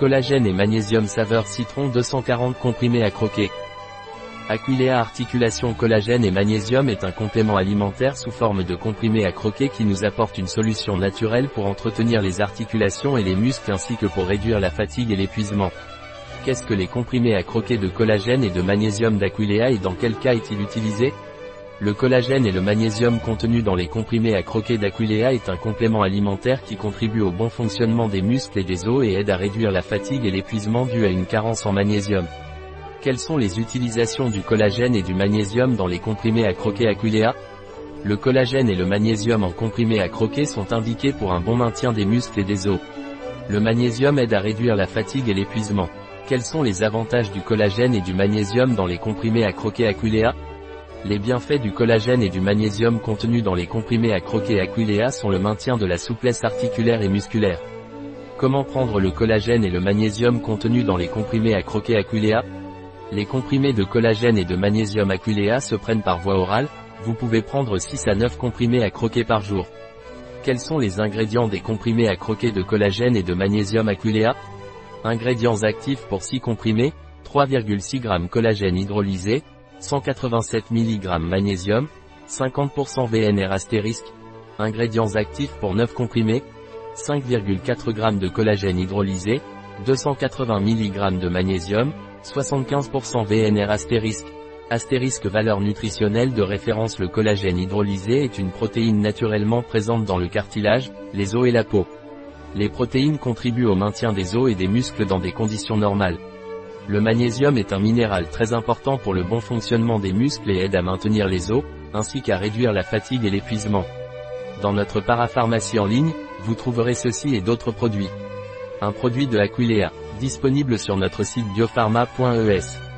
Collagène et magnésium saveur citron 240 comprimés à croquer. Aquilea articulation collagène et magnésium est un complément alimentaire sous forme de comprimés à croquer qui nous apporte une solution naturelle pour entretenir les articulations et les muscles ainsi que pour réduire la fatigue et l'épuisement. Qu'est-ce que les comprimés à croquer de collagène et de magnésium d'Aquilea et dans quel cas est-il utilisé? Le collagène et le magnésium contenus dans les comprimés à croquer d'Aquilea est un complément alimentaire qui contribue au bon fonctionnement des muscles et des os et aide à réduire la fatigue et l'épuisement dû à une carence en magnésium. Quelles sont les utilisations du collagène et du magnésium dans les comprimés à croquer Aquilea? Le collagène et le magnésium en comprimés à croquer sont indiqués pour un bon maintien des muscles et des os. Le magnésium aide à réduire la fatigue et l'épuisement. Quels sont les avantages du collagène et du magnésium dans les comprimés à croquer Aquilea? Les bienfaits du collagène et du magnésium contenus dans les comprimés à croquer Aquilea sont le maintien de la souplesse articulaire et musculaire. Comment prendre le collagène et le magnésium contenus dans les comprimés à croquer Aquilea les comprimés de collagène et de magnésium Aquilea se prennent par voie orale, vous pouvez prendre 6 à 9 comprimés à croquer par jour. Quels sont les ingrédients des comprimés à croquer de collagène et de magnésium Aquilea Ingrédients actifs pour 6 comprimés, 3,6 g collagène hydrolysé, 187 mg magnésium, 50% VNR astérisque. Ingrédients actifs pour 9 comprimés, 5,4 g de collagène hydrolysé, 280 mg de magnésium, 75% VNR astérisque. Astérisque valeur nutritionnelle de référence Le collagène hydrolysé est une protéine naturellement présente dans le cartilage, les os et la peau. Les protéines contribuent au maintien des os et des muscles dans des conditions normales. Le magnésium est un minéral très important pour le bon fonctionnement des muscles et aide à maintenir les os, ainsi qu'à réduire la fatigue et l'épuisement. Dans notre parapharmacie en ligne, vous trouverez ceci et d'autres produits. Un produit de Aquilea disponible sur notre site biopharma.es.